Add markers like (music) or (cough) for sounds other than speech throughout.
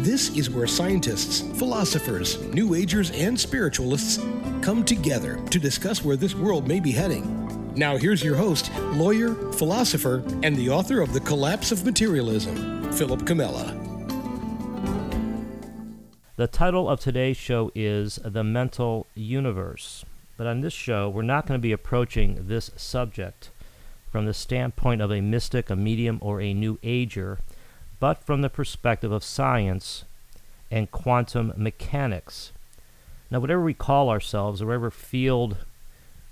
This is where scientists, philosophers, New Agers, and spiritualists come together to discuss where this world may be heading. Now, here's your host, lawyer, philosopher, and the author of The Collapse of Materialism, Philip Comella. The title of today's show is The Mental Universe. But on this show, we're not going to be approaching this subject from the standpoint of a mystic, a medium, or a New Ager but from the perspective of science and quantum mechanics. Now, whatever we call ourselves, or whatever field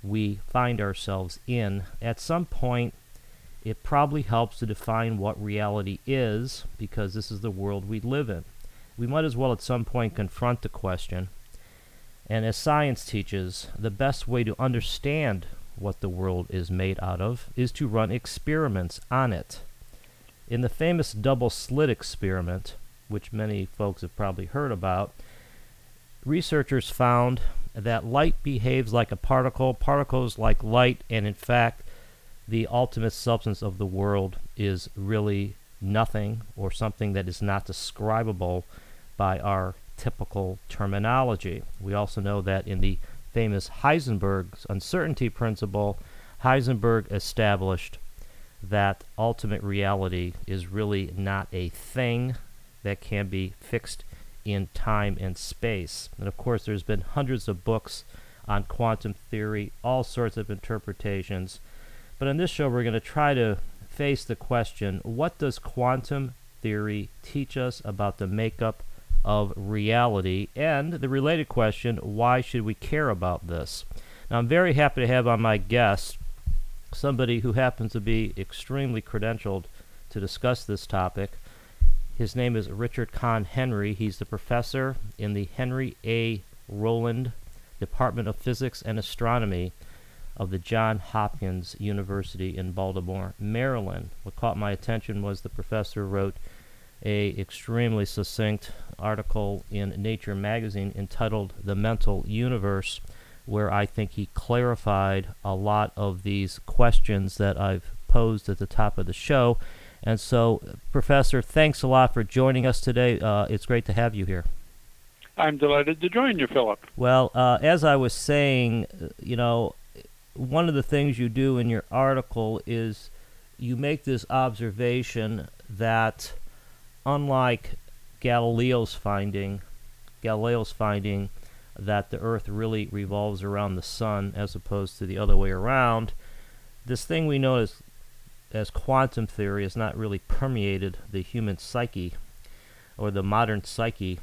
we find ourselves in, at some point it probably helps to define what reality is, because this is the world we live in. We might as well at some point confront the question. And as science teaches, the best way to understand what the world is made out of is to run experiments on it. In the famous double slit experiment, which many folks have probably heard about, researchers found that light behaves like a particle, particles like light, and in fact, the ultimate substance of the world is really nothing or something that is not describable by our typical terminology. We also know that in the famous Heisenberg's uncertainty principle, Heisenberg established that ultimate reality is really not a thing that can be fixed in time and space. And of course, there's been hundreds of books on quantum theory, all sorts of interpretations. But in this show, we're going to try to face the question what does quantum theory teach us about the makeup of reality? And the related question why should we care about this? Now, I'm very happy to have on my guest somebody who happens to be extremely credentialed to discuss this topic. His name is Richard Conn Henry. He's the professor in the Henry A. Rowland Department of Physics and Astronomy of the Johns Hopkins University in Baltimore, Maryland. What caught my attention was the professor wrote a extremely succinct article in Nature magazine entitled The Mental Universe where I think he clarified a lot of these questions that I've posed at the top of the show. And so, Professor, thanks a lot for joining us today. Uh, it's great to have you here. I'm delighted to join you, Philip. Well, uh, as I was saying, uh, you know, one of the things you do in your article is you make this observation that, unlike Galileo's finding, Galileo's finding that the Earth really revolves around the sun as opposed to the other way around. This thing we know as as quantum theory has not really permeated the human psyche or the modern psyche.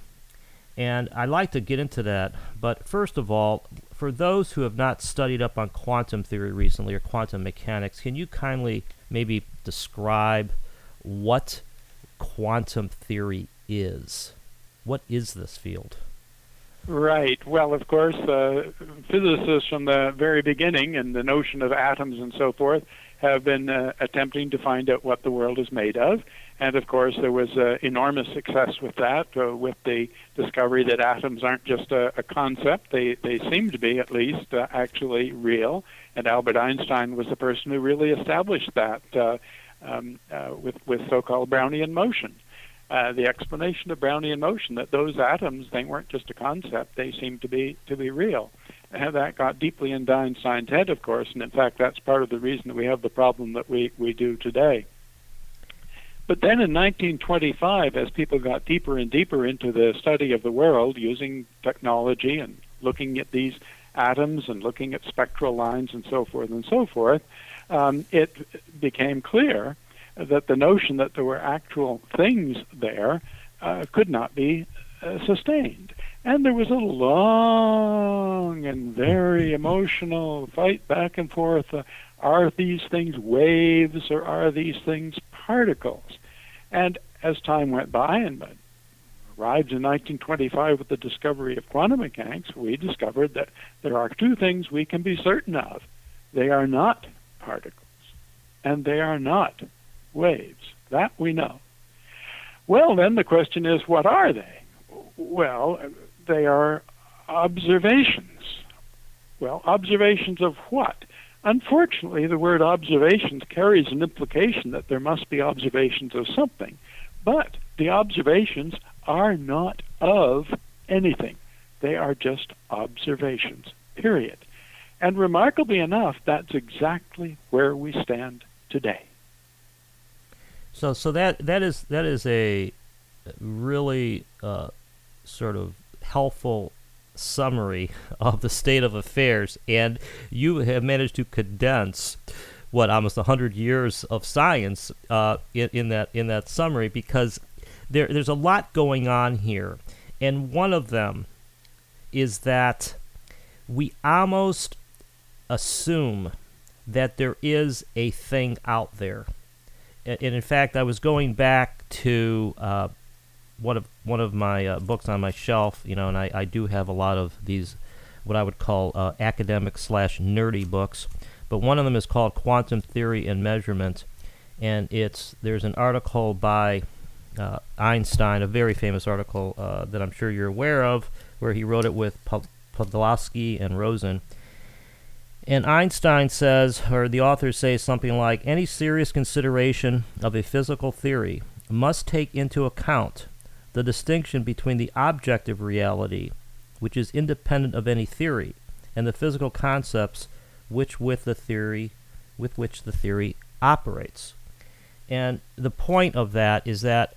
And I'd like to get into that, but first of all, for those who have not studied up on quantum theory recently or quantum mechanics, can you kindly maybe describe what quantum theory is? What is this field? Right. Well, of course, uh, physicists from the very beginning and the notion of atoms and so forth have been uh, attempting to find out what the world is made of. And of course, there was uh, enormous success with that, uh, with the discovery that atoms aren't just a, a concept, they, they seem to be, at least, uh, actually real. And Albert Einstein was the person who really established that uh, um, uh, with, with so called Brownian motion uh, the explanation of Brownian motion that those atoms they weren't just a concept; they seemed to be to be real. And that got deeply into Einstein's head, of course, and in fact, that's part of the reason that we have the problem that we we do today. But then in 1925, as people got deeper and deeper into the study of the world using technology and looking at these atoms and looking at spectral lines and so forth and so forth, um, it became clear that the notion that there were actual things there uh, could not be uh, sustained. And there was a long and very emotional fight back and forth. Uh, are these things waves or are these things particles? And as time went by, and arrived in 1925 with the discovery of quantum mechanics, we discovered that there are two things we can be certain of. They are not particles, and they are not waves. That we know. Well, then the question is, what are they? Well, they are observations. Well, observations of what? Unfortunately, the word observations carries an implication that there must be observations of something. But the observations are not of anything. They are just observations, period. And remarkably enough, that's exactly where we stand today. So, so that that is that is a really uh, sort of helpful summary (laughs) of the state of affairs, and you have managed to condense what almost hundred years of science uh, in, in that in that summary because there there's a lot going on here, and one of them is that we almost assume that there is a thing out there, and, in fact, I was going back to. Uh, one of one of my uh, books on my shelf, you know, and I, I do have a lot of these, what I would call uh, academic slash nerdy books, but one of them is called Quantum Theory and Measurement, and it's there's an article by uh, Einstein, a very famous article uh, that I'm sure you're aware of, where he wrote it with Podolsky and Rosen. And Einstein says, or the authors say something like, any serious consideration of a physical theory must take into account the distinction between the objective reality, which is independent of any theory, and the physical concepts which with the theory with which the theory operates. And the point of that is that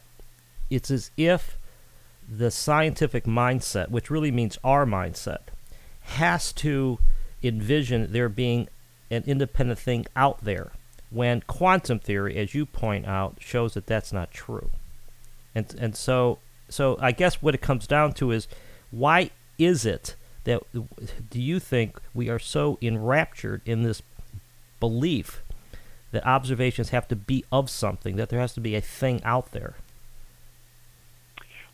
it's as if the scientific mindset, which really means our mindset, has to envision there being an independent thing out there when quantum theory, as you point out, shows that that's not true. And, and so so I guess what it comes down to is why is it that do you think we are so enraptured in this belief that observations have to be of something, that there has to be a thing out there?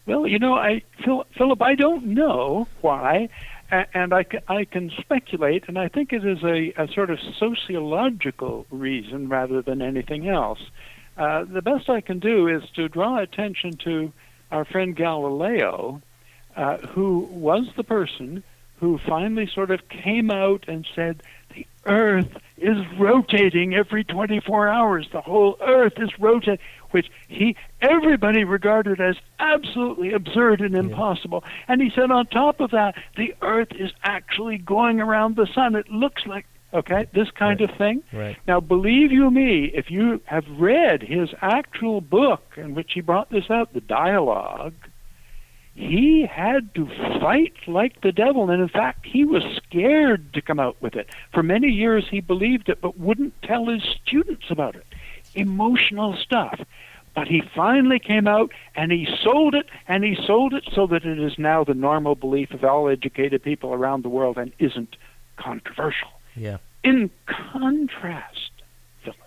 Well, you know, I Philip, I don't know why, and I, I can speculate, and I think it is a, a sort of sociological reason rather than anything else. Uh, the best I can do is to draw attention to our friend Galileo, uh, who was the person who finally sort of came out and said, the Earth is rotating every 24 hours. The whole Earth is rotating, which he everybody regarded as absolutely absurd and impossible. Yeah. And he said, on top of that, the Earth is actually going around the sun. It looks like okay this kind right. of thing right. now believe you me if you have read his actual book in which he brought this out the dialogue he had to fight like the devil and in fact he was scared to come out with it for many years he believed it but wouldn't tell his students about it emotional stuff but he finally came out and he sold it and he sold it so that it is now the normal belief of all educated people around the world and isn't controversial yeah. In contrast, Philip,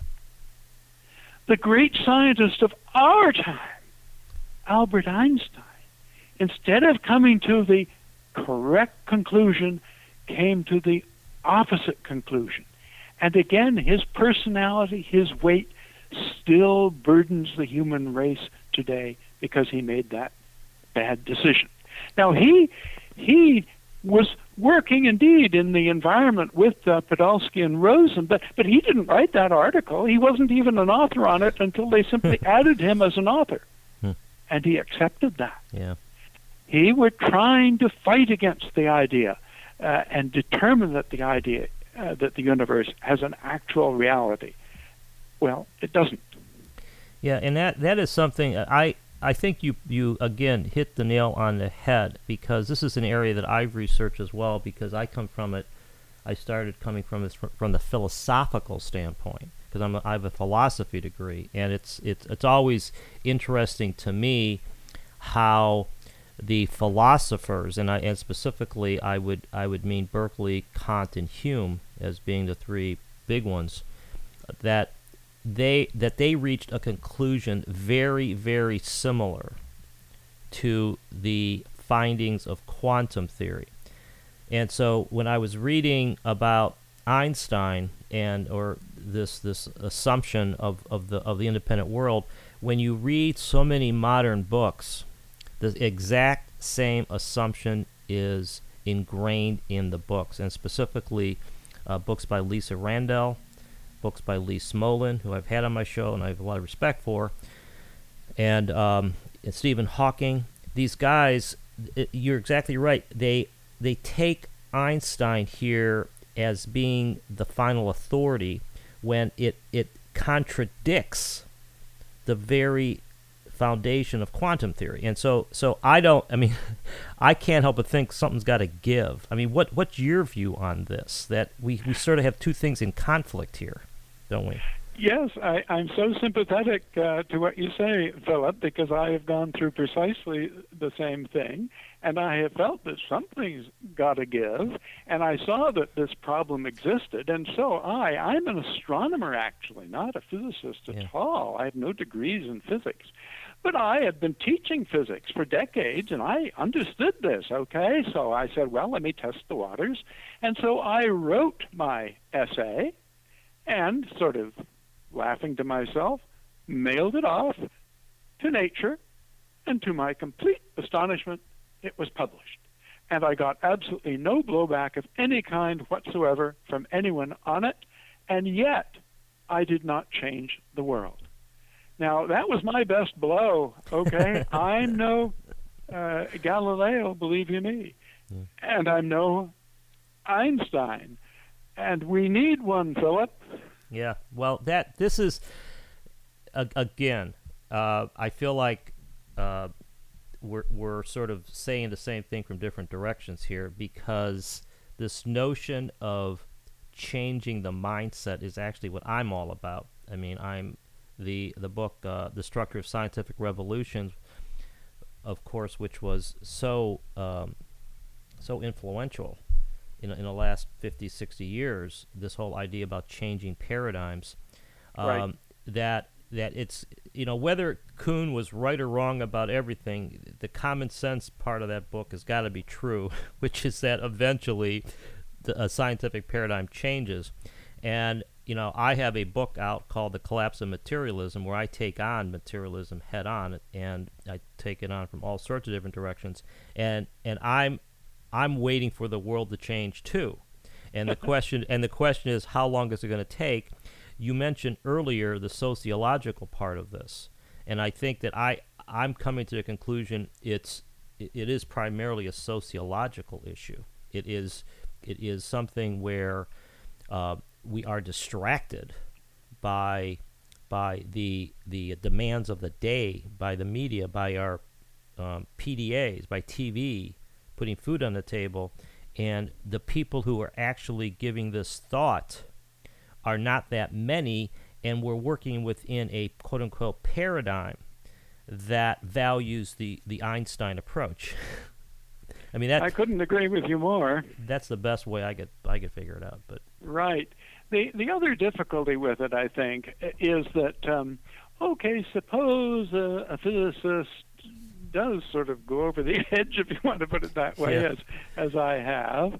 the great scientist of our time, Albert Einstein, instead of coming to the correct conclusion, came to the opposite conclusion. And again, his personality, his weight, still burdens the human race today because he made that bad decision. Now he he was working indeed in the environment with uh, Podolsky and Rosen, but but he didn't write that article. He wasn't even an author on it until they simply (laughs) added him as an author, hmm. and he accepted that. Yeah, he was trying to fight against the idea uh, and determine that the idea uh, that the universe has an actual reality. Well, it doesn't. Yeah, and that that is something uh, I I think you you again hit the nail on the head because this is an area that I've researched as well because I come from it. I started coming from this from the philosophical standpoint because I'm a, I have a philosophy degree and it's it's it's always interesting to me how the philosophers and I and specifically I would I would mean Berkeley, Kant, and Hume as being the three big ones that they that they reached a conclusion very very similar to the findings of quantum theory. And so when I was reading about Einstein and or this this assumption of, of the of the independent world, when you read so many modern books, the exact same assumption is ingrained in the books, and specifically uh, books by Lisa Randall, books by Lee Smolin, who I've had on my show and I have a lot of respect for, and, um, and Stephen Hawking. These guys, it, you're exactly right. They they take Einstein here as being the final authority when it it contradicts the very foundation of quantum theory. And so so I don't I mean (laughs) I can't help but think something's got to give. I mean what what's your view on this that we we sort of have two things in conflict here, don't we? Yes, I, I'm so sympathetic uh, to what you say, Philip, because I have gone through precisely the same thing, and I have felt that something's got to give, and I saw that this problem existed, and so I, I'm an astronomer actually, not a physicist at Yeah. all. I have no degrees in physics. But I had been teaching physics for decades, and I understood this, okay? So I said, well, let me test the waters. And so I wrote my essay and sort of laughing to myself, mailed it off to Nature, and to my complete astonishment, it was published. And I got absolutely no blowback of any kind whatsoever from anyone on it, and yet I did not change the world. Now, that was my best blow, okay? (laughs) I'm no uh, Galileo, believe you me, and I'm no Einstein. And we need one, Philip. Yeah. Well, that this is again. Uh, I feel like uh, we're we're sort of saying the same thing from different directions here because this notion of changing the mindset is actually what I'm all about. I mean, I'm the the book, uh, the structure of scientific revolutions, of course, which was so um, so influential in, in the last 50, 60 years, this whole idea about changing paradigms, um, Right. that that it's you know whether Kuhn was right or wrong about everything, the common sense part of that book has got to be true, (laughs) which is that eventually the a scientific paradigm changes, and you know I have a book out called The Collapse of Materialism where I take on materialism head on, and I take it on from all sorts of different directions, and and I'm I'm waiting for the world to change too. And the (laughs) question and the question is how long is it going to take? You mentioned earlier the sociological part of this. And I think that I I'm coming to the conclusion it's it, is primarily a sociological issue. It is it is something where uh, we are distracted by by the the demands of the day, by the media, by our um, PDAs, by TV, putting food on the table, and the people who are actually giving this thought are not that many, and we're working within a quote unquote paradigm that values the, the Einstein approach. (laughs) I mean that I couldn't agree with you more. that's the best way I could I could figure it out. But Right. The the other difficulty with it, I think, is that um, okay, suppose a, a physicist does sort of go over the (laughs) edge, if you want to put it that way, Yeah. as as I have.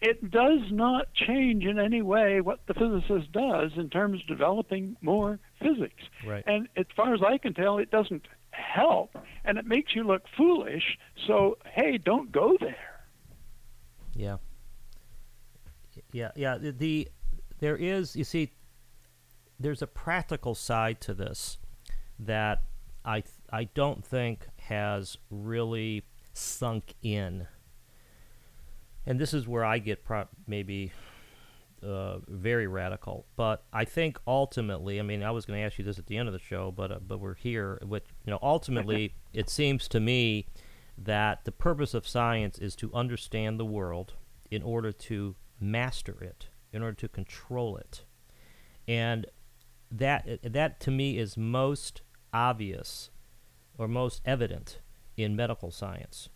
It does not change in any way what the physicist does in terms of developing more physics. Right. And as far as I can tell, it doesn't help, and it makes you look foolish. So hey, don't go there. Yeah. Yeah, yeah. The, the there is you see, there's a practical side to this that I I don't think has really sunk in. And this is where I get pro- maybe uh, very radical, but I think ultimately, I mean, I was going to ask you this at the end of the show, but uh, but we're here. With you know, ultimately, (laughs) it seems to me that the purpose of science is to understand the world in order to master it, in order to control it, and that that to me is most obvious or most evident in medical science,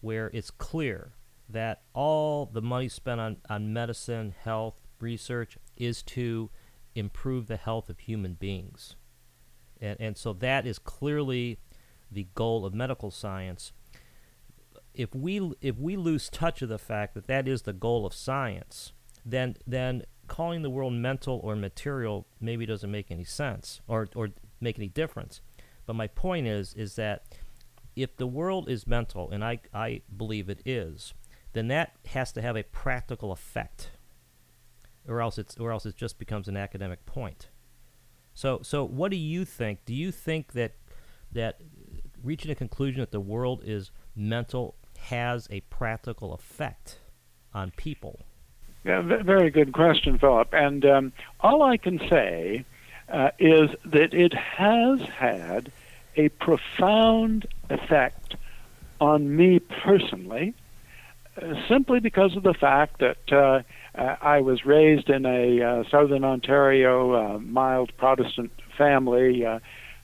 where it's clear that all the money spent on, on medicine, health, research is to improve the health of human beings. And, and so that is clearly the goal of medical science. If we if we lose touch of the fact that that is the goal of science, then then calling the world mental or material maybe doesn't make any sense or or make any difference. But my point is is that if the world is mental, and I I believe it is, then that has to have a practical effect, or else it's or else it just becomes an academic point. So so what do you think? Do you think that that reaching a conclusion that the world is mental has a practical effect on people? Yeah, very good question, Philip. And um, all I can say uh, is that it has had a profound effect on me personally, uh, simply because of the fact that uh, uh I was raised in a uh, southern Ontario uh, mild Protestant family.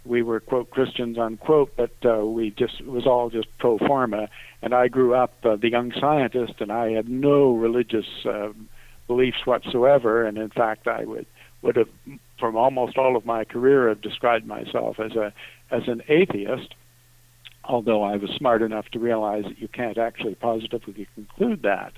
we were quote Christians unquote, but we just it was all just pro forma. And I grew up the young scientist, and I had no religious beliefs whatsoever. And in fact, I would would have, from almost all of my career, have described myself as a as an atheist. Although I was smart enough to realize that you can't actually positively conclude that.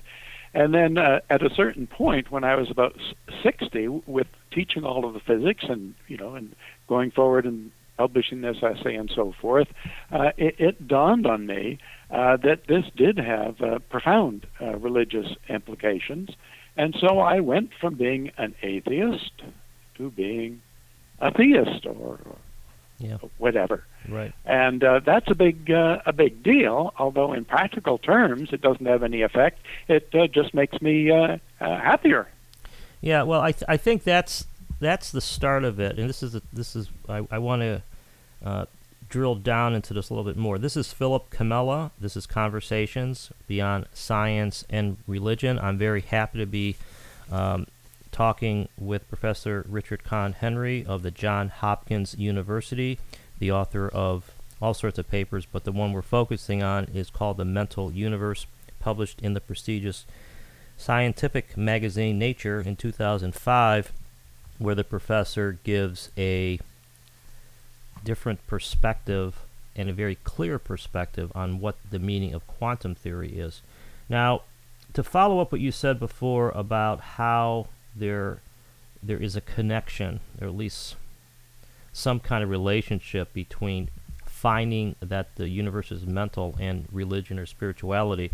And then uh, at a certain point, when I was about 60, with teaching all of the physics and you know and going forward and publishing this essay and so forth, uh, it, it, dawned on me uh, that this did have uh, profound uh, religious implications. And so I went from being an atheist to being a theist or, yeah. whatever. Right. And uh, that's a big uh, a big deal. Although in practical terms, it doesn't have any effect. It uh, just makes me uh, uh, happier. Yeah. Well, I th- I think that's that's the start of it. And this is a, this is I, I want to uh, drill down into this a little bit more. This is Philip Comella. This is Conversations Beyond Science and Religion. I'm very happy to be um, talking with Professor Richard Conn Henry of the Johns Hopkins University, the author of all sorts of papers, but the one we're focusing on is called The Mental Universe, published in the prestigious scientific magazine Nature in 2005, where the professor gives a different perspective and a very clear perspective on what the meaning of quantum theory is. Now, to follow up what you said before about how there there is a connection, or at least some kind of relationship between finding that the universe is mental and religion or spirituality.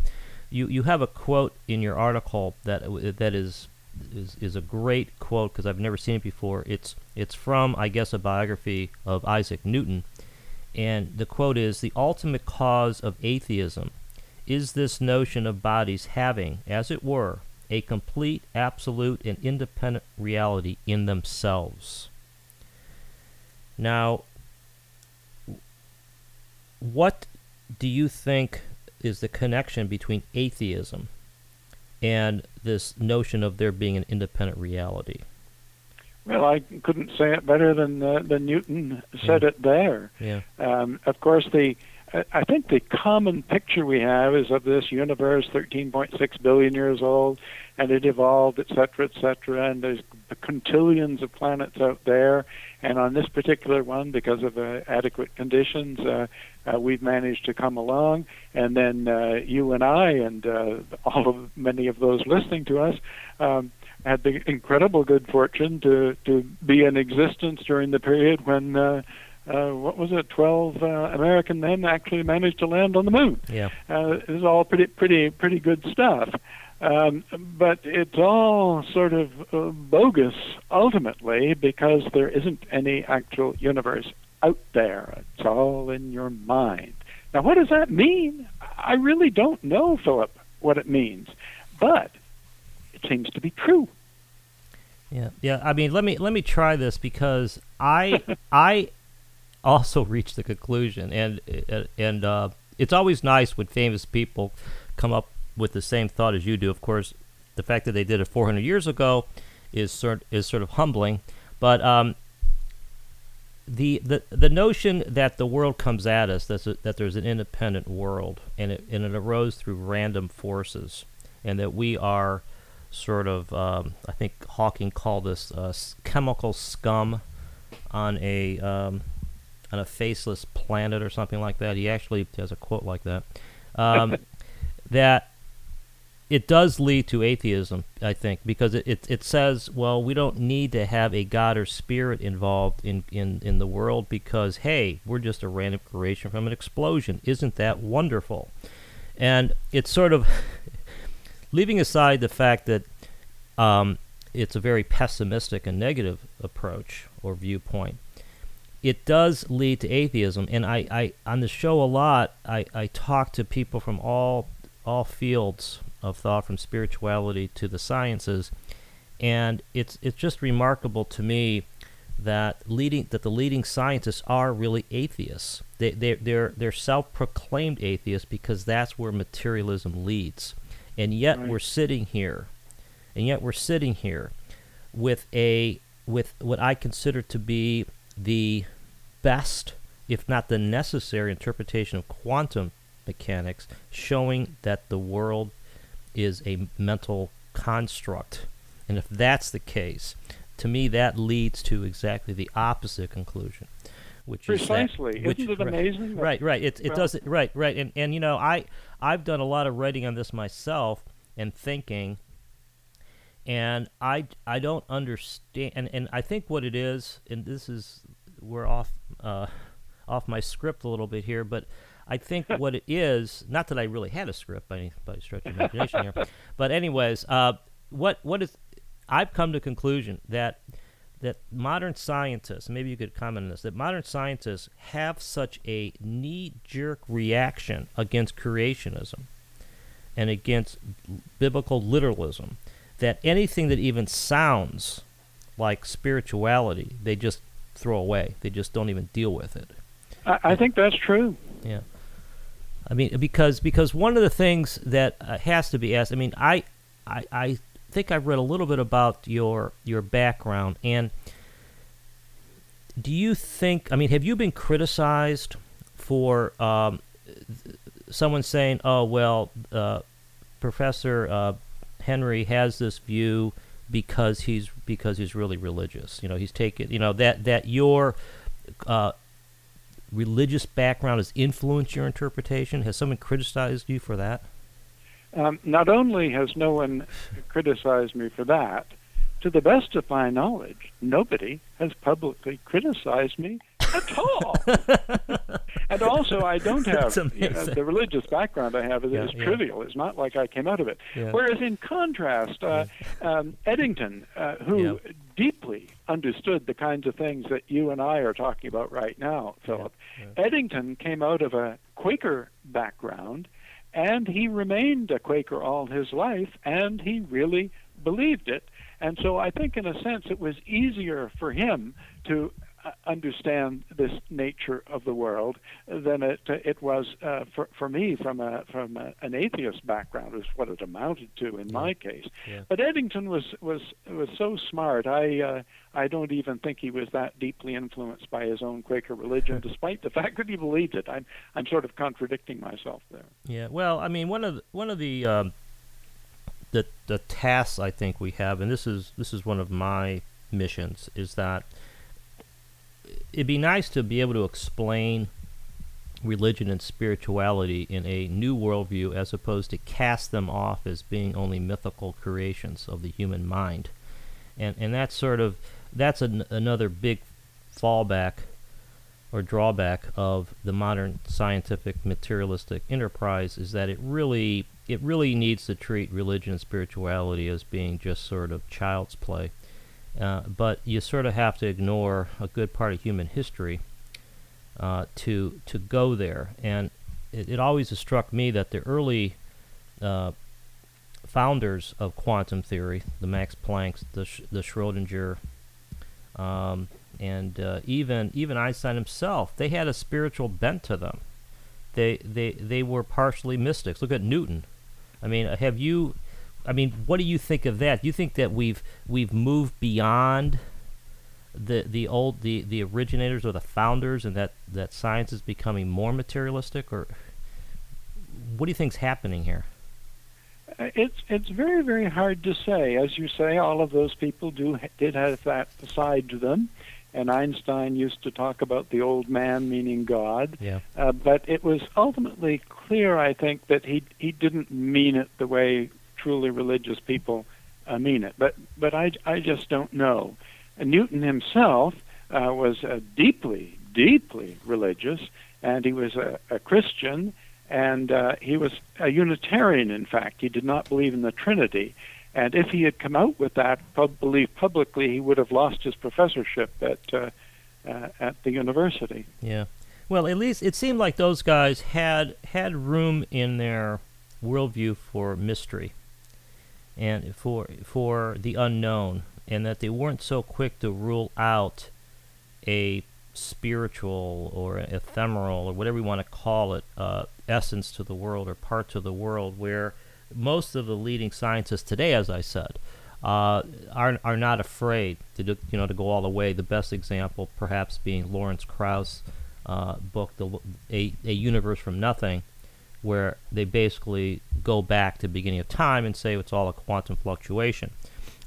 You you have a quote in your article that uh, that is is, is a great quote because I've never seen it before. It's it's from I guess a biography of Isaac Newton, and the quote is the ultimate cause of atheism is this notion of bodies having, as it were, a complete, absolute, and independent reality in themselves. Now, what do you think is the connection between atheism and this notion of there being an independent reality? Well, I couldn't say it better than uh, than Newton said yeah. it there. Yeah. Um, of course, the I think the common picture we have is of this universe, 13.6 billion years old, and it evolved, et cetera, et cetera, and there's quintillions of planets out there, and on this particular one, because of uh, adequate conditions, uh, uh, we've managed to come along, and then uh, you and I and uh, all of many of those listening to us. Um, had the incredible good fortune to to be in existence during the period when uh, what was it? Twelve uh, American men actually managed to land on the moon. Yeah, uh, this is all pretty, pretty, pretty good stuff. Um, but it's all sort of uh, bogus ultimately because there isn't any actual universe out there. It's all in your mind. Now, what does that mean? I really don't know, Philip, what it means, but it seems to be true. Yeah, yeah. I mean, let me let me try this because I (laughs) I also reached the conclusion, and uh, and uh, it's always nice when famous people come up with the same thought as you do. Of course, the fact that they did it 400 years ago is sort is sort of humbling, but um, the the the notion that the world comes at us that that there's an independent world and it and it arose through random forces, and that we are sort of um, I think Hawking called this uh, chemical scum on a um, on a faceless planet or something like that. He actually has a quote like that. Um, (laughs) that it does lead to atheism, I think, because it, it, it says, well, we don't need to have a God or spirit involved in, in, in the world because, hey, we're just a random creation from an explosion. Isn't that wonderful? And it's sort of (laughs) leaving aside the fact that um, it's a very pessimistic and negative approach or viewpoint. It does lead to atheism, and I, I on the show a lot. I, I talk to people from all all fields of thought, from spirituality to the sciences, and it's it's just remarkable to me that leading that the leading scientists are really atheists. They they they're they're self-proclaimed atheists because that's where materialism leads, and yet Right. we're sitting here, and yet we're sitting here with a with what I consider to be the best, if not the necessary, interpretation of quantum mechanics, showing that the world is a mental construct. And if that's the case, to me that leads to exactly the opposite conclusion, which is that- Precisely. which- Isn't it amazing? Right, right. It it well- does it right, right. And and you know, I I've done a lot of writing on this myself and thinking and I I don't understand and, and I think what it is and this is we're off uh, off my script a little bit here, but I think (laughs) what it is, not that I really had a script by any by stretch of imagination here, but anyways, uh, what what is I've come to conclusion that that modern scientists, maybe you could comment on this, that modern scientists have such a knee-jerk reaction against creationism and against biblical literalism that anything that even sounds like spirituality, they just throw away. They just don't even deal with it. I, I think that's true. Yeah. I mean, because because one of the things that uh, has to be asked. I mean, I, I I think I've read a little bit about your your background, and do you think? I mean, have you been criticized for um, someone saying, "Oh, well, uh, Professor uh, Henry has this view because he's because he's really religious. You know, he's taken. You know that that your uh, religious background has influenced your interpretation? Has someone criticized you for that? Um, not only has no one criticized me for that, to the best of my knowledge, nobody has publicly criticized me at all. and also, I don't have you know, the religious background I have is, Yeah, is yeah. trivial. It's not like I came out of it. Yeah. Whereas, in contrast, uh, um, Eddington, uh, who deeply understood the kinds of things that you and I are talking about right now, Philip, Eddington came out of a Quaker background, and he remained a Quaker all his life, and he really believed it. And so I think, in a sense, it was easier for him to understand this nature of the world than it it was uh, for for me from a from a, an atheist background is what it amounted to in my case. Yeah. But Eddington was was was so smart. I uh, I don't even think he was that deeply influenced by his own Quaker religion, (laughs) despite the fact that he believed it. I'm I'm sort of contradicting myself there. Yeah. Well, I mean, one of the, one of the um, the the tasks I think we have, and this is this is one of my missions, is that it'd be nice to be able to explain religion and spirituality in a new worldview as opposed to cast them off as being only mythical creations of the human mind. And and that's sort of that's an, another big fallback or drawback of the modern scientific materialistic enterprise is that it really it really needs to treat religion and spirituality as being just sort of child's play. Uh, but you sort of have to ignore a good part of human history uh, to to go there. And it, it always has struck me that the early uh, founders of quantum theory, the Max Plancks, the Sch- the Schrodinger, um, and uh, even even Einstein himself, they had a spiritual bent to them. They they they were partially mystics. Look at Newton. I mean, have you? I mean, what do you think of that? Do you think that we've we've moved beyond the the old the the originators or the founders, and that that science is becoming more materialistic, or what do you think's happening here? Uh, It's it's very very hard to say. As you say, all of those people do did have that side to them, and Einstein used to talk about the old man meaning God. Yeah. Uh, but it was ultimately clear, I think, that he he didn't mean it the way truly religious people uh, mean it. But but I I just don't know. And Newton himself uh, was uh, deeply deeply religious, and he was a, a Christian, and uh, he was a Unitarian. In fact, he did not believe in the Trinity. And if he had come out with that pub- belief publicly, he would have lost his professorship at uh, uh, at the university. Yeah. Well, at least it seemed like those guys had had room in their worldview for mystery and for for the unknown, and that they weren't so quick to rule out a spiritual or ephemeral or whatever you want to call it uh, essence to the world or part to the world where most of the leading scientists today, as I said, uh, are are not afraid to do, you know to go all the way. The best example, perhaps, being Lawrence Krauss' uh, book, the, a, a Universe from Nothing, where they basically go back to the beginning of time and say it's all a quantum fluctuation.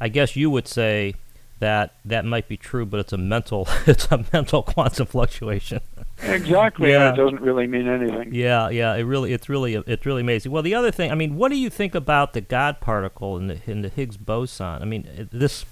I guess you would say that that might be true, but it's a mental (laughs) it's a mental quantum fluctuation. Exactly. Yeah. It doesn't really mean anything. Yeah, yeah, it really, it's really, it's really amazing. Well, the other thing, I mean, what do you think about the God particle in the in the Higgs boson? I mean, this.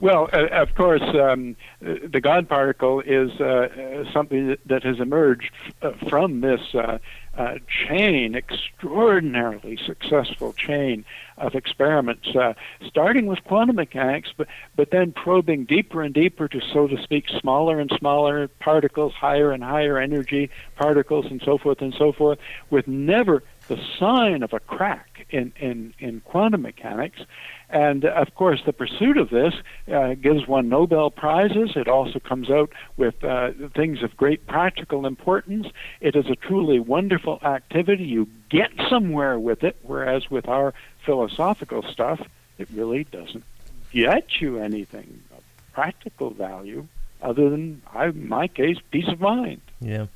Well, uh, of course, um, the God particle is uh, something that, that has emerged f- uh, from this uh, uh, chain, extraordinarily successful chain of experiments, uh, starting with quantum mechanics, but, but then probing deeper and deeper to, so to speak, smaller and smaller particles, higher and higher energy particles, and so forth and so forth, with never the sign of a crack in, in, in quantum mechanics. And uh, of course, the pursuit of this uh, gives one Nobel Prizes. It also comes out with uh, things of great practical importance. It is a truly wonderful activity. You get somewhere with it, whereas with our philosophical stuff, it really doesn't get you anything of practical value other than, I, in my case, peace of mind. Yeah,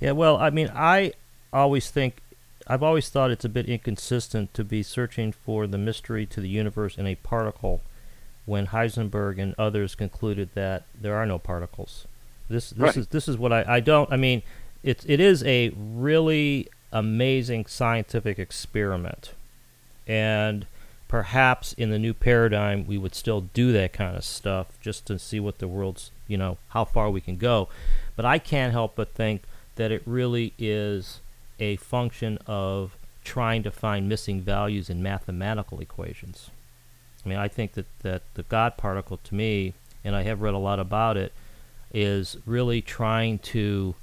yeah. Well, I mean, I always think, I've always thought it's a bit inconsistent to be searching for the mystery to the universe in a particle, when Heisenberg and others concluded that there are no particles. This this Right. is this is what I I don't. I mean, it's it is a really amazing scientific experiment, and perhaps in the new paradigm we would still do that kind of stuff just to see what the world's you know how far we can go but i can't help but think that it really is a function of trying to find missing values in mathematical equations. I mean i think that, that the god particle to me and i have read a lot about it is really trying to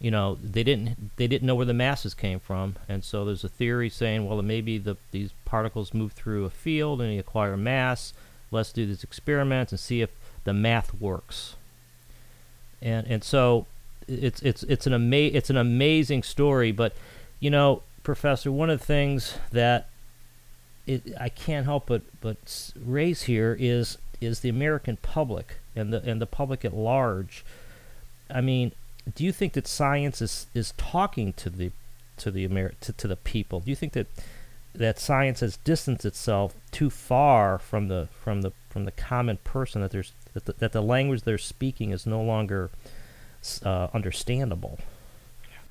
you know they didn't they didn't know where the masses came from. And so there's a theory saying well maybe the these particles move through a field and they acquire mass. Let's do these experiments and see if the math works. And and so it's it's it's an ama- it's an amazing story but you know professor one of the things that it, I can't help but but raise here is is the American public and the and the public at large I mean do you think that science is, is talking to the to the Amer- to, to the people? Do you think that that science has distanced itself too far from the from the from the common person that there's that the, that the language they're speaking is no longer uh, understandable?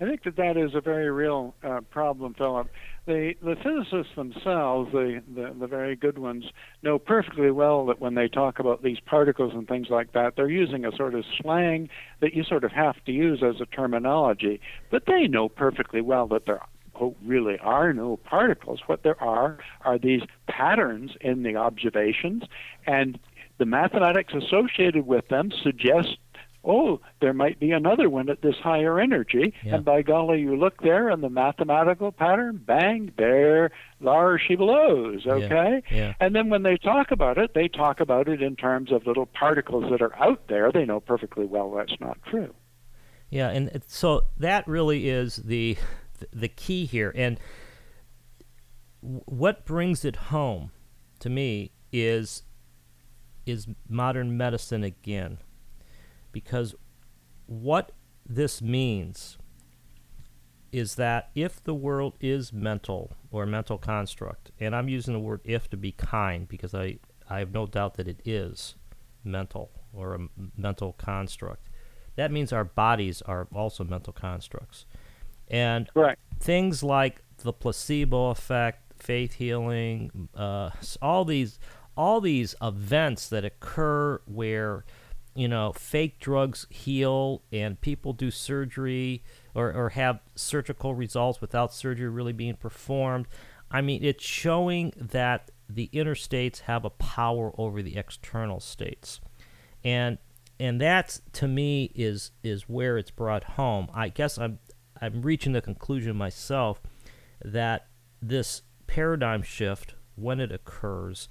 I think that that is a very real uh, problem, Philip. The the physicists themselves, the, the the very good ones, know perfectly well that when they talk about these particles and things like that, they're using a sort of slang that you sort of have to use as a terminology. But they know perfectly well that there quote really are no particles. What there are are these patterns in the observations, and the mathematics associated with them suggest oh, there might be another one at this higher energy. Yeah. And by golly, you look there and the mathematical pattern, bang, there, Lar she blows, okay? yeah. And then when they talk about it, they talk about it in terms of little particles that are out there. They know perfectly well that's not true. Yeah, and so that really is the the key here. And what brings it home to me is is modern medicine again, because what this means is that if the world is mental or a mental construct, and I'm using the word if to be kind because I, I have no doubt that it is mental or a m- mental construct. That means our bodies are also mental constructs. And right. things like the placebo effect, faith healing, uh, all these all these events that occur where you know fake drugs heal and people do surgery or, or have surgical results without surgery really being performed. I mean, it's showing that the inner states have a power over the external states, and and that to me is is where it's brought home. I guess I'm I'm reaching the conclusion myself that this paradigm shift when it occurs,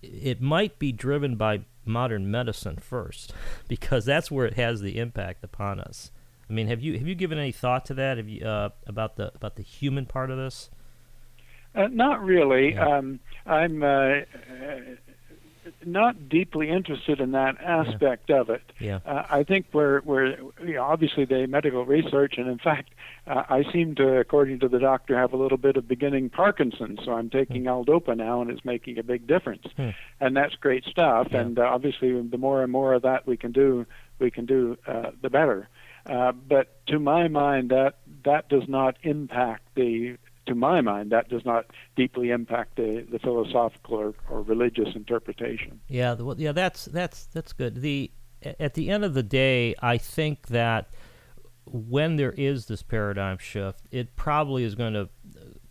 it might be driven by modern medicine first, because that's where it has the impact upon us. I mean, have you have you given any thought to that? Have you uh, about the about the human part of this? Uh, not really. Yeah. Um, I'm uh, not deeply interested in that aspect yeah. of it. Yeah. Uh, I think we're, we're you know, obviously the medical research, and in fact, uh, I seem to, according to the doctor, have a little bit of beginning Parkinson's. So I'm taking mm. L-Dopa now, and it's making a big difference, mm. and that's great stuff. Yeah. And uh, obviously, the more and more of that we can do, we can do, uh, the better. Uh, but to my mind, that that does not impact the to my mind, that does not deeply impact the, the philosophical or, or religious interpretation. Yeah, well, yeah, that's that's that's good. The at the end of the day, I think that when there is this paradigm shift, it probably is going to uh,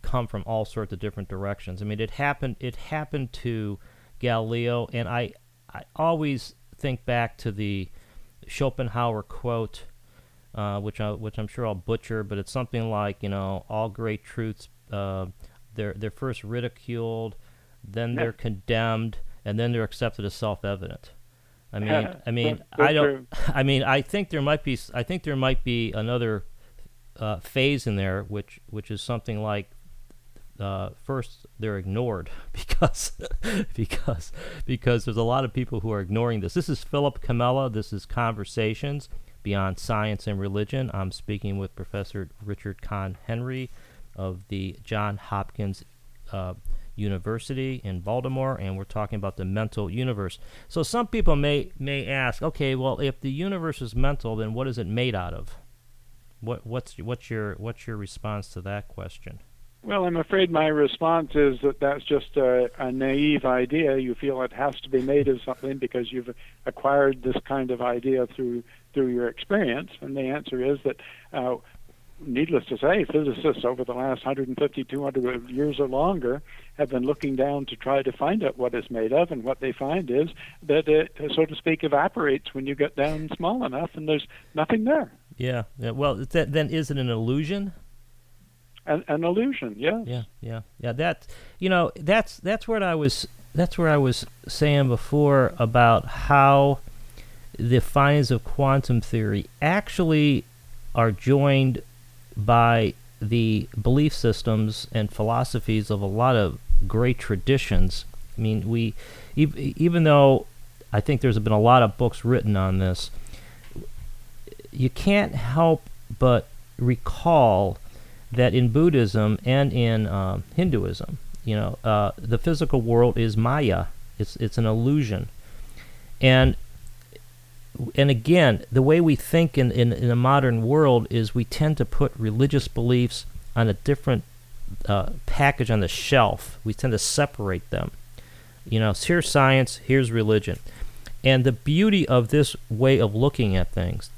come from all sorts of different directions. I mean, it happened it happened to Galileo, and I I always think back to the Schopenhauer quote uh, which I, which I'm sure I'll butcher, but it's something like you know all great truths uh, they're they're first ridiculed, then they're condemned, and then they're accepted as self-evident. I (laughs) mean, I mean, I don't. (laughs) I mean, I think there might be. I think there might be another uh, phase in there, which which is something like uh, first they're ignored (laughs) because because because there's a lot of people who are ignoring this. This is Philip Comella. This is Conversations Beyond Science and Religion. I'm speaking with Professor Richard Conn Henry of the John Hopkins uh, University in Baltimore, and we're talking about the mental universe. So some people may may ask, okay, well, if the universe is mental, then what is it made out of? What what's what's your what's your response to that question? Well, I'm afraid my response is that that's just a, a, naive idea. You feel it has to be made of something because you've acquired this kind of idea through through your experience. And the answer is that, uh, needless to say, physicists over the last 150, 200 years or longer have been looking down to try to find out what it's made of. And what they find is that it, so to speak, evaporates when you get down small enough, and there's nothing there. Yeah. yeah. Well, that, then is it an illusion? An, an illusion, yeah. Yeah, yeah, yeah. That you know, that's that's what I was that's where I was saying before about how the findings of quantum theory actually are joined by the belief systems and philosophies of a lot of great traditions. I mean, we even though I think there's been a lot of books written on this, you can't help but recall that in Buddhism and in uh, Hinduism, you know, uh, the physical world is Maya. It's it's an illusion, and and again, the way we think in, in, in a modern world is we tend to put religious beliefs on a different uh, package on the shelf. We tend to separate them. You know, here's science, here's religion. And the beauty of this way of looking at things,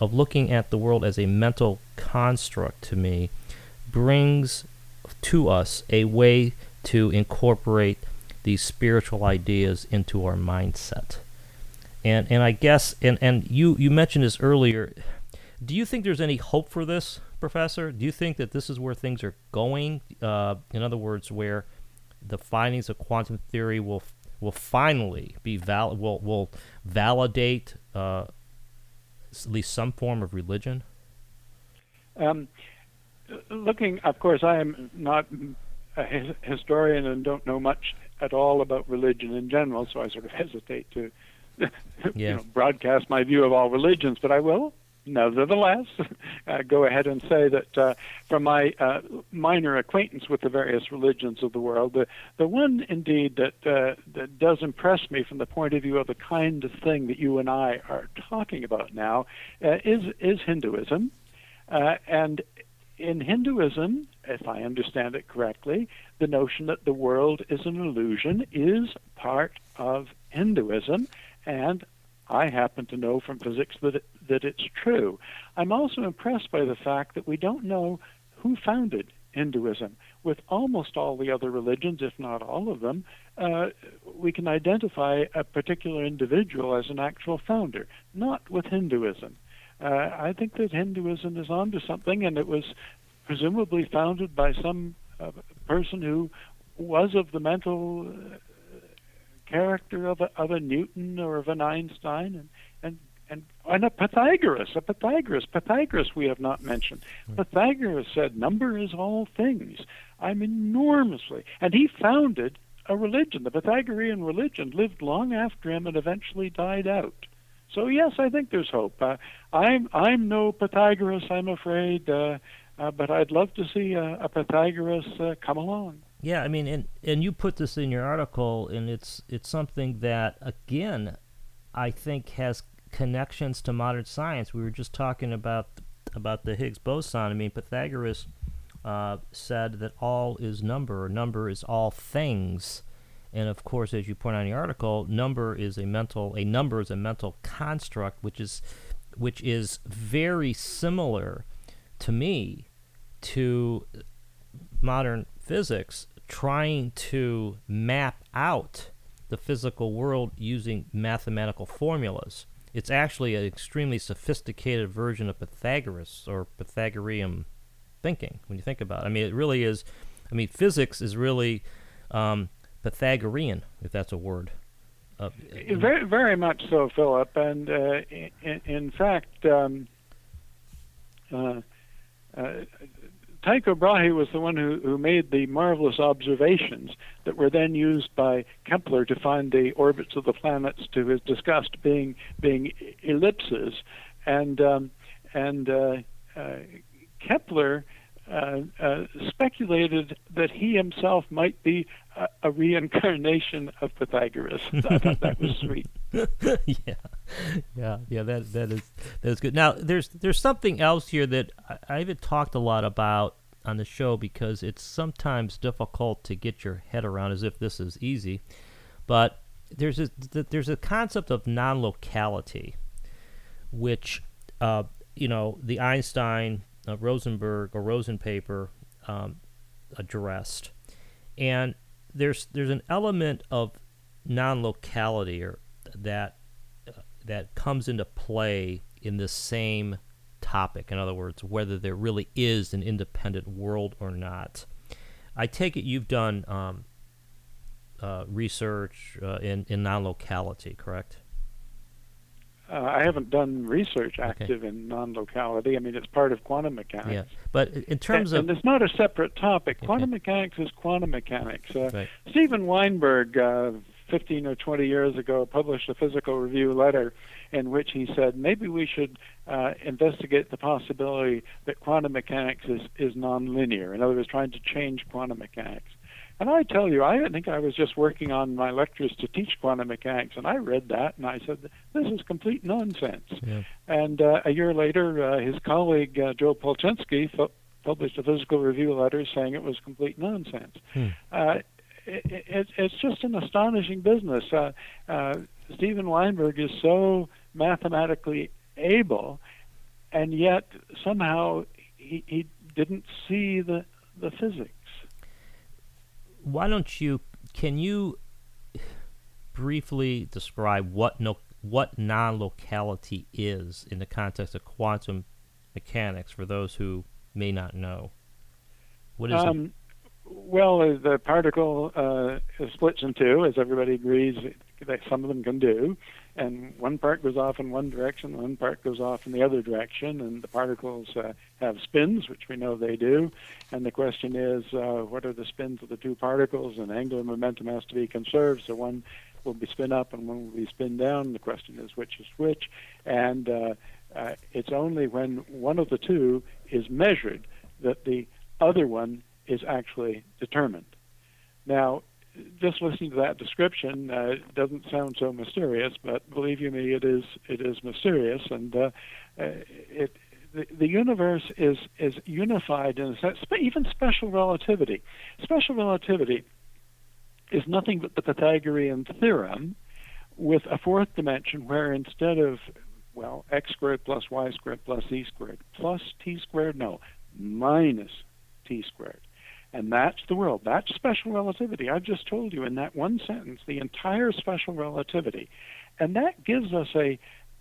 of looking at the world as a mental construct to me, brings to us a way to incorporate these spiritual ideas into our mindset. And and I guess and, and you, you mentioned this earlier. Do you think there's any hope for this, Professor? Do you think that this is where things are going? Uh, in other words, where the findings of quantum theory will will finally be val- will will validate uh, at least some form of religion? Um, looking, of course, I am not a his- historian and don't know much at all about religion in general, so I sort of hesitate to (laughs) yeah. you know, broadcast my view of all religions. But I will nevertheless, (laughs) uh, go ahead and say that uh, from my uh, minor acquaintance with the various religions of the world, the, the one indeed that, uh, that does impress me from the point of view of the kind of thing that you and I are talking about now uh, is, is Hinduism. Uh, and in Hinduism, if I understand it correctly, the notion that the world is an illusion is part of Hinduism, and I happen to know from physics that it, that it's true. I'm also impressed by the fact that we don't know who founded Hinduism. With almost all the other religions, if not all of them, uh, we can identify a particular individual as an actual founder. Not with Hinduism. Uh, I think that Hinduism is onto something, and it was presumably founded by some uh, person who was of the mental character of a, of a Newton or of an Einstein, and and and and a Pythagoras, a Pythagoras, Pythagoras we have not mentioned. Pythagoras said number is all things. I'm enormously, and he founded a religion. The Pythagorean religion lived long after him and eventually died out. So yes, I think there's hope. Uh, I'm I'm no Pythagoras, I'm afraid, uh, uh, but I'd love to see a, a Pythagoras uh, come along. Yeah, I mean, and and you put this in your article, and it's it's something that again, I think has connections to modern science. We were just talking about about the Higgs boson. I mean, Pythagoras uh, said that all is number, or number is all things. And of course, as you point out in the article, number is a mental a number is a mental construct, which is which is very similar to me to modern physics trying to map out the physical world using mathematical formulas. It's actually an extremely sophisticated version of Pythagoras or Pythagorean thinking when you think about it. I mean, it really is. I mean, physics is really um, Pythagorean, if that's a word. Uh, very, very much so, Philip. And uh, in, in, fact, um, uh, uh Tycho Brahe was the one who, who made the marvelous observations that were then used by Kepler to find the orbits of the planets to his disgust being being ellipses, and um, and uh, uh, Kepler uh, uh, speculated that he himself might be a, a reincarnation of Pythagoras. I thought that was (laughs) sweet. yeah, yeah, yeah. That that is that is good. Now, there's there's something else here that I, I haven't talked a lot about on the show because it's sometimes difficult to get your head around, as if this is easy. But there's a there's a concept of non-locality, which uh, you know the Einstein uh, Rosenberg or Rosen paper um, addressed, and there's there's an element of non-locality or that uh, that comes into play in the same topic. In other words, whether there really is an independent world or not. I take it you've done um, uh, research uh, in in non-locality, correct? Uh, I haven't done research active okay. in non-locality. I mean, it's part of quantum mechanics. Yeah, but in terms and, of and it's not a separate topic. Okay. Quantum mechanics is quantum mechanics. Uh, right. Steven Weinberg, uh, 15 or 20 years ago, published a physical review letter in which he said maybe we should uh, investigate the possibility that quantum mechanics is is nonlinear. In other words, trying to change quantum mechanics. And I tell you, I think I was just working on my lectures to teach quantum mechanics, and I read that and I said, this is complete nonsense. Yeah. And uh, a year later, uh, his colleague uh, Joe Polchinski published a physical review letter saying it was complete nonsense. Hmm. Uh, it, it, it's just an astonishing business. Uh, uh, Steven Weinberg is so mathematically able, and yet somehow he, he didn't see the, the physics why don't you can you briefly describe what no what non-locality is in the context of quantum mechanics for those who may not know? What is um? Well, uh, the particle uh, splits in two, as everybody agrees that some of them can do, and one part goes off in one direction, one part goes off in the other direction, and the particles uh, have spins, which we know they do. And the question is, uh, what are the spins of the two particles? And angular momentum has to be conserved, so one will be spin up and one will be spin down. The question is which is which, and uh, Uh, it's only when one of the two is measured that the other one is actually determined. Now, just listening to that description uh, doesn't sound so mysterious, but believe you me, it is it is mysterious, and uh, uh, it the, the universe is is unified in a sense. Even special relativity, special relativity is nothing but the Pythagorean theorem with a fourth dimension where instead of well x squared plus y squared plus z squared plus t squared no minus t squared and that's the world. That's special relativity. I've just told you in that one sentence the entire special relativity. And that gives us a,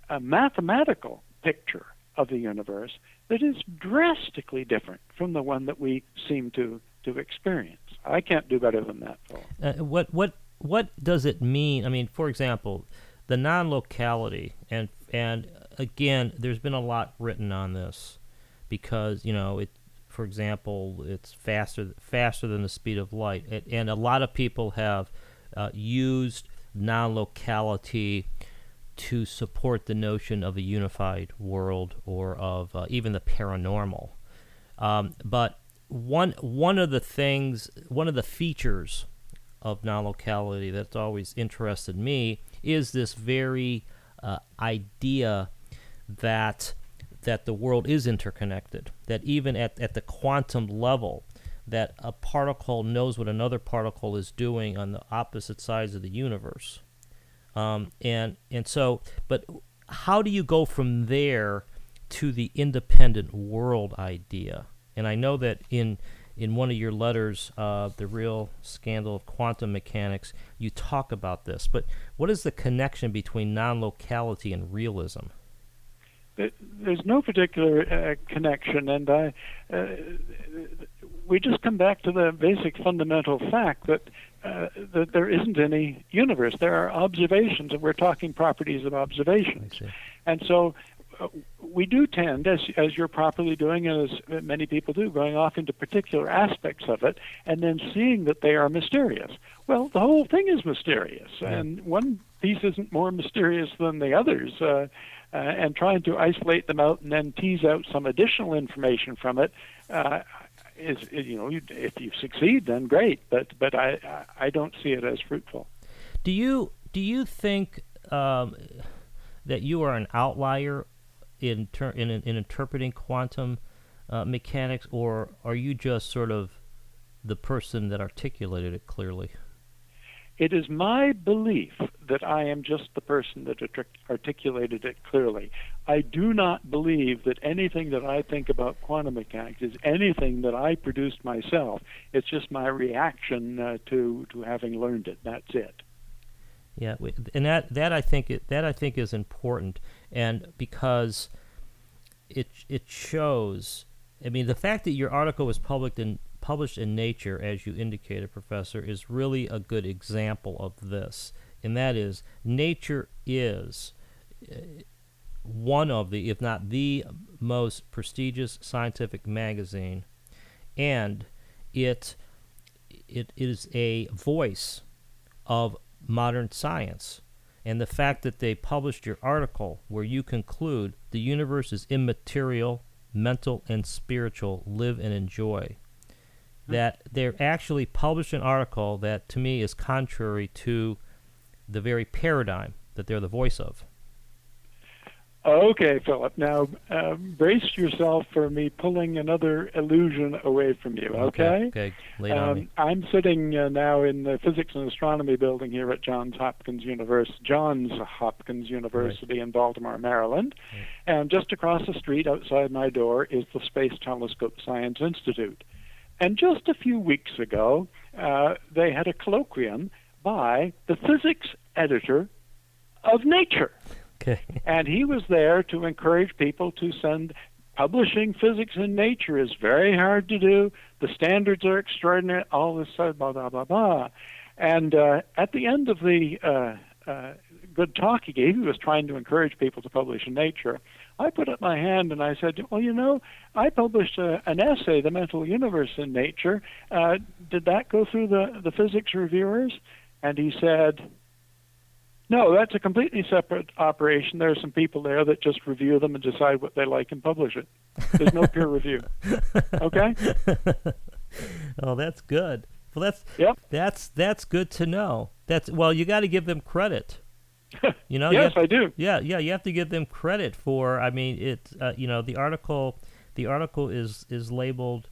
a mathematical picture of the universe that is drastically different from the one that we seem to, to experience. I can't do better than that, Phil. Uh, what, what, what does it mean? I mean, for example, the non locality, and, and again, there's been a lot written on this because, you know, it, for example, it's faster faster than the speed of light, and a lot of people have uh, used non-locality to support the notion of a unified world or of uh, even the paranormal. Um, but one one of the things, one of the features of non-locality that's always interested me is this very uh, idea that that the world is interconnected, that even at, at the quantum level, that a particle knows what another particle is doing on the opposite sides of the universe. Um, and and so, but how do you go from there to the independent world idea? And I know that in in one of your letters, uh, the real scandal of quantum mechanics, you talk about this. But what is the connection between non-locality and realism? There's no particular uh, connection, and I, uh, we just come back to the basic fundamental fact that uh, that there isn't any universe. There are observations, and we're talking properties of observations, and so. Uh, we do tend, as as you're properly doing, and as many people do, going off into particular aspects of it, and then seeing that they are mysterious. Well, the whole thing is mysterious, yeah. and one piece isn't more mysterious than the others. Uh, and trying to isolate them out and then tease out some additional information from it uh, is, you know, if you succeed, then great. But but I I don't see it as fruitful. Do you do you think um, that you are an outlier in ter- in, in interpreting quantum uh, mechanics, or are you just sort of the person that articulated it clearly? It is my belief that I am just the person that articulated it clearly. I do not believe that anything that I think about quantum mechanics is anything that I produced myself. It's just my reaction uh, to to having learned it. That's it. Yeah, and that that I think it, that I think is important, and because it it shows. I mean, the fact that your article was published in published in Nature, as you indicated, Professor, is really a good example of this. And that is, Nature is uh, one of the, if not the most prestigious scientific magazine, and it it is a voice of modern science. And the fact that they published your article where you conclude the universe is immaterial, mental, and spiritual, live and enjoy that they're actually published an article that to me is contrary to the very paradigm that they're the voice of. Okay, Philip. Now, uh, brace yourself for me pulling another illusion away from you. Okay. Okay. okay. Um, I'm sitting uh, now in the physics and astronomy building here at Johns Hopkins University, Johns Hopkins University right. in Baltimore, Maryland, right. and just across the street outside my door is the Space Telescope Science Institute. And just a few weeks ago, uh, they had a colloquium by the physics editor of Nature. Okay. And he was there to encourage people to send publishing physics in Nature is very hard to do. The standards are extraordinary. All this blah blah blah blah. And uh, at the end of the uh, uh, good talk he gave, he was trying to encourage people to publish in Nature. I put up my hand and I said, Well, you know, I published a, an essay, The Mental Universe in Nature. Uh, did that go through the, the physics reviewers? And he said, No, that's a completely separate operation. There are some people there that just review them and decide what they like and publish it. There's no peer review. Okay. (laughs) oh, that's good. Well, that's yep. That's that's good to know. That's well, you got to give them credit. (laughs) You know. yes, you I do. Yeah, yeah. You have to give them credit for. I mean, it. Uh, you know, the article, the article is is labeled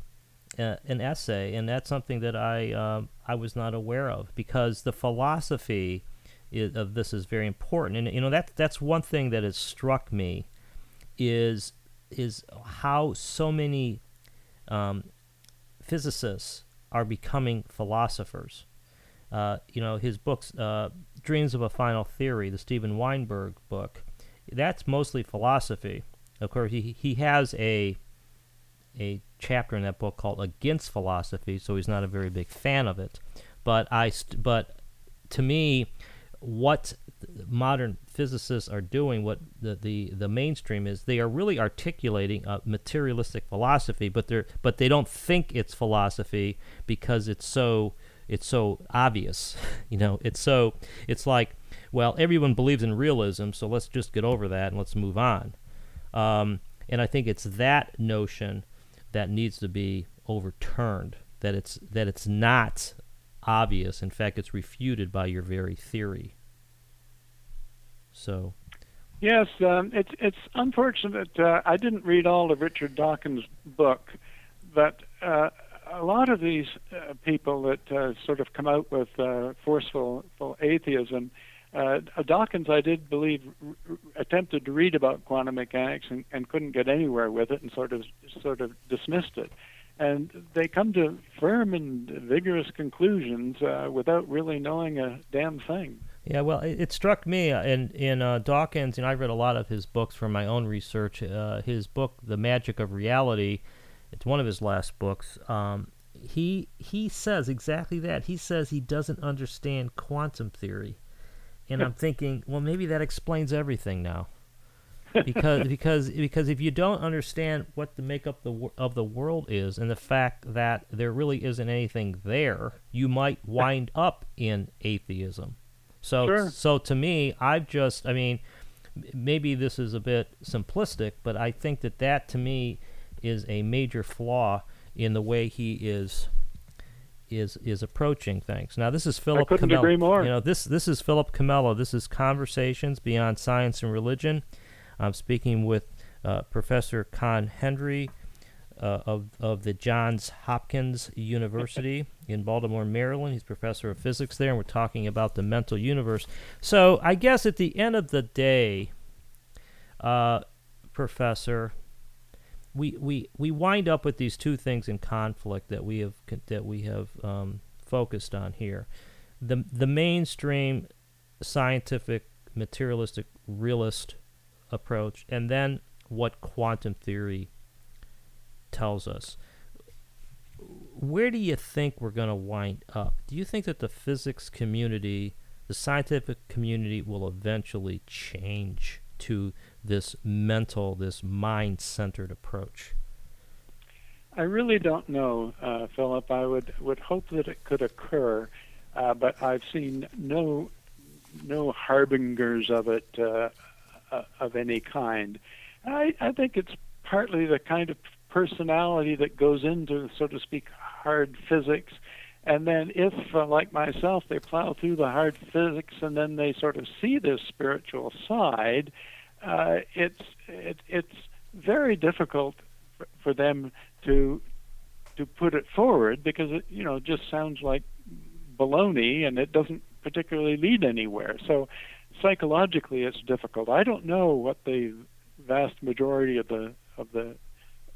uh, an essay, and that's something that I um, I was not aware of because the philosophy is, of this is very important, and you know that that's one thing that has struck me is is how so many um, physicists are becoming philosophers. Uh, you know, his books, uh, Dreams of a Final Theory, the Steven Weinberg book, that's mostly philosophy. Of course, he, he has a a chapter in that book called Against Philosophy, so he's not a very big fan of it. But I, st- but to me, what modern physicists are doing, what the, the, the mainstream is, they are really articulating a materialistic philosophy, but they're but they don't think it's philosophy because it's so it's so obvious. (laughs) you know, it's so it's like, well, everyone believes in realism, so let's just get over that and let's move on. Um, and I think it's that notion that needs to be overturned. That it's that it's not obvious. In fact, it's refuted by your very theory. So. Yes, um, it's it's unfortunate. Uh, I didn't read all of Richard Dawkins' book, but uh, a lot of these uh, people that uh, sort of come out with uh, forceful atheism. Uh, Dawkins, I did believe, r- attempted to read about quantum mechanics and, and couldn't get anywhere with it, and sort of sort of dismissed it and they come to firm and vigorous conclusions uh, without really knowing a damn thing. Yeah, well, it, it struck me uh, in in uh, Dawkins, and I read a lot of his books for my own research. Uh, his book, The Magic of Reality, it's one of his last books. Um, he he says exactly that. He says he doesn't understand quantum theory, and I'm (laughs) thinking, well, maybe that explains everything now because (laughs) because because if you don't understand what the makeup the, of the world is and the fact that there really isn't anything there, you might (laughs) wind up in atheism. So sure. so to me, I've just I mean, maybe this is a bit simplistic, but I think that that to me is a major flaw in the way he is is is approaching things. Now this is Philip. I couldn't Comella. agree more. You know this this is Philip Comella. This is Conversations Beyond Science and Religion. I'm speaking with uh, Professor Conn Henry uh, of, of the Johns Hopkins University (laughs) in Baltimore, Maryland. He's professor of physics there, and we're talking about the mental universe. So I guess at the end of the day, uh, Professor, we, we, we wind up with these two things in conflict that we have that we have um, focused on here. The the mainstream scientific materialistic realist approach, and then what quantum theory tells us. Where do you think we're going to wind up? Do you think that the physics community, the scientific community, will eventually change to this mental, this mind centered approach? I really don't know, uh, Philip. I would, would hope that it could occur, uh, but I've seen no no harbingers of it uh, uh, of any kind. I, I think it's partly the kind of personality that goes into, so to speak, hard physics. And then, if, uh, like myself, they plow through the hard physics and then they sort of see this spiritual side, uh, it's it, it's very difficult for, them to to put it forward because it you know just sounds like baloney and it doesn't particularly lead anywhere. So psychologically it's difficult. I don't know what the vast majority of the of the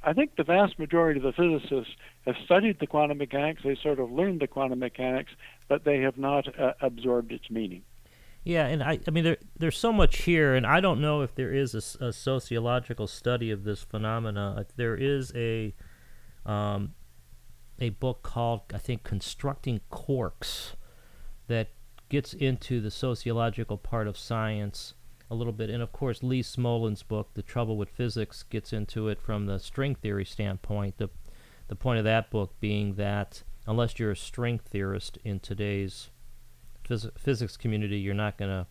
I think the vast majority of the physicists have studied the quantum mechanics. They sort of learned the quantum mechanics, but they have not uh, absorbed its meaning. Yeah, and I, I mean, there, there's so much here, and I don't know if there is a, a sociological study of this phenomena. There is a, um, a book called, I think, "Constructing Quarks," that gets into the sociological part of science a little bit. And of course, Lee Smolin's book, The Trouble with Physics, gets into it from the string theory standpoint. The, the point of that book being that unless you're a string theorist in today's phys- physics community, you're not going to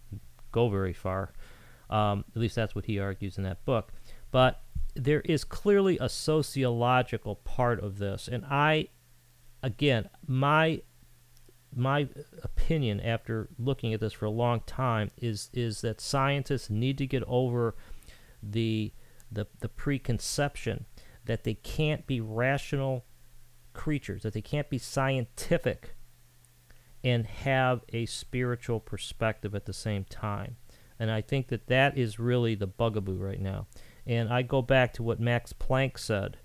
go very far. Um, at least that's what he argues in that book. But there is clearly a sociological part of this, and I, again, my my opinion after looking at this for a long time is is that scientists need to get over the the, the preconception that they can't be rational creatures, that they can't be scientific and have a spiritual perspective at the same time. And I think that that is really the bugaboo right now. And I go back to what Max Planck said.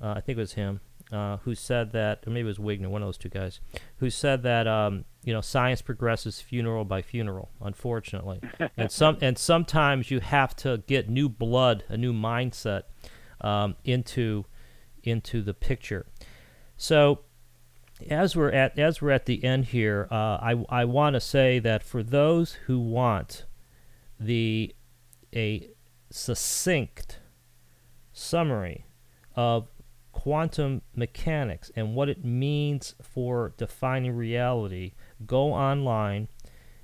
Uh, I think it was him uh, who said that, or maybe it was Wigner, one of those two guys, who said that um, you know science progresses funeral by funeral. Unfortunately, (laughs) and some and sometimes you have to get new blood, a new mindset um, into into the picture. So as we're at as we're at the end here, uh, I I want to say that for those who want the a succinct summary of quantum mechanics and what it means for defining reality, go online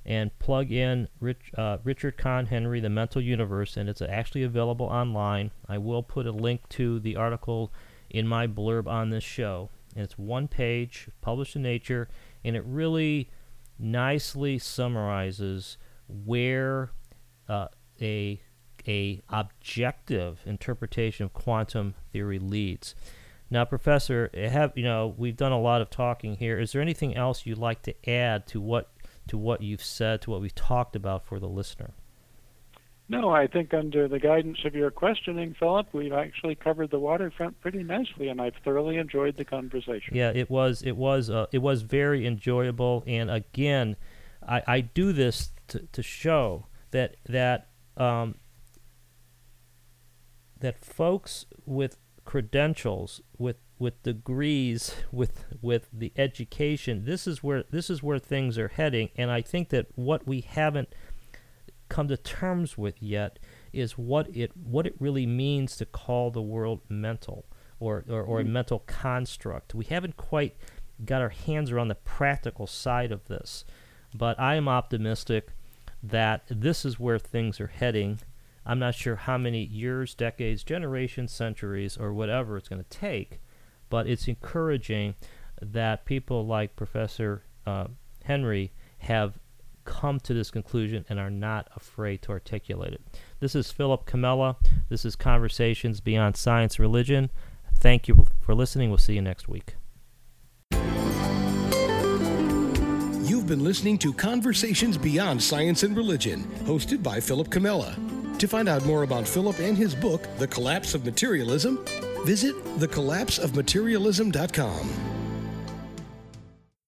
and plug in Rich, uh, Richard Conn Henry, The Mental Universe, and it's actually available online. I will put a link to the article in my blurb on this show. And it's one page, published in Nature, and it really nicely summarizes where uh, a a objective interpretation of quantum theory leads. Now, Professor, have you know we've done a lot of talking here. Is there anything else you'd like to add to what to what you've said, to what we've talked about for the listener? No, I think under the guidance of your questioning, Philip, we've actually covered the waterfront pretty nicely, and I've thoroughly enjoyed the conversation. Yeah, it was it was uh, it was very enjoyable, and again, I, I do this to, to show that that um, that folks with credentials, with with degrees, (laughs) with with the education, this is where this is where things are heading, and I think that what we haven't come to terms with yet is what it what it really means to call the world mental or, or, or a mm-hmm. mental construct. We haven't quite got our hands around the practical side of this. But I am optimistic that this is where things are heading. I'm not sure how many years, decades, generations, centuries, or whatever it's going to take, but it's encouraging that people like Professor uh, Henry have come to this conclusion and are not afraid to articulate it. This is Philip Comella. This is Conversations Beyond Science and Religion. Thank you for listening. We'll see you next week. You've been listening to Conversations Beyond Science and Religion, hosted by Philip Comella. To find out more about Philip and his book, The Collapse of Materialism, visit thecollapseofmaterialism.com.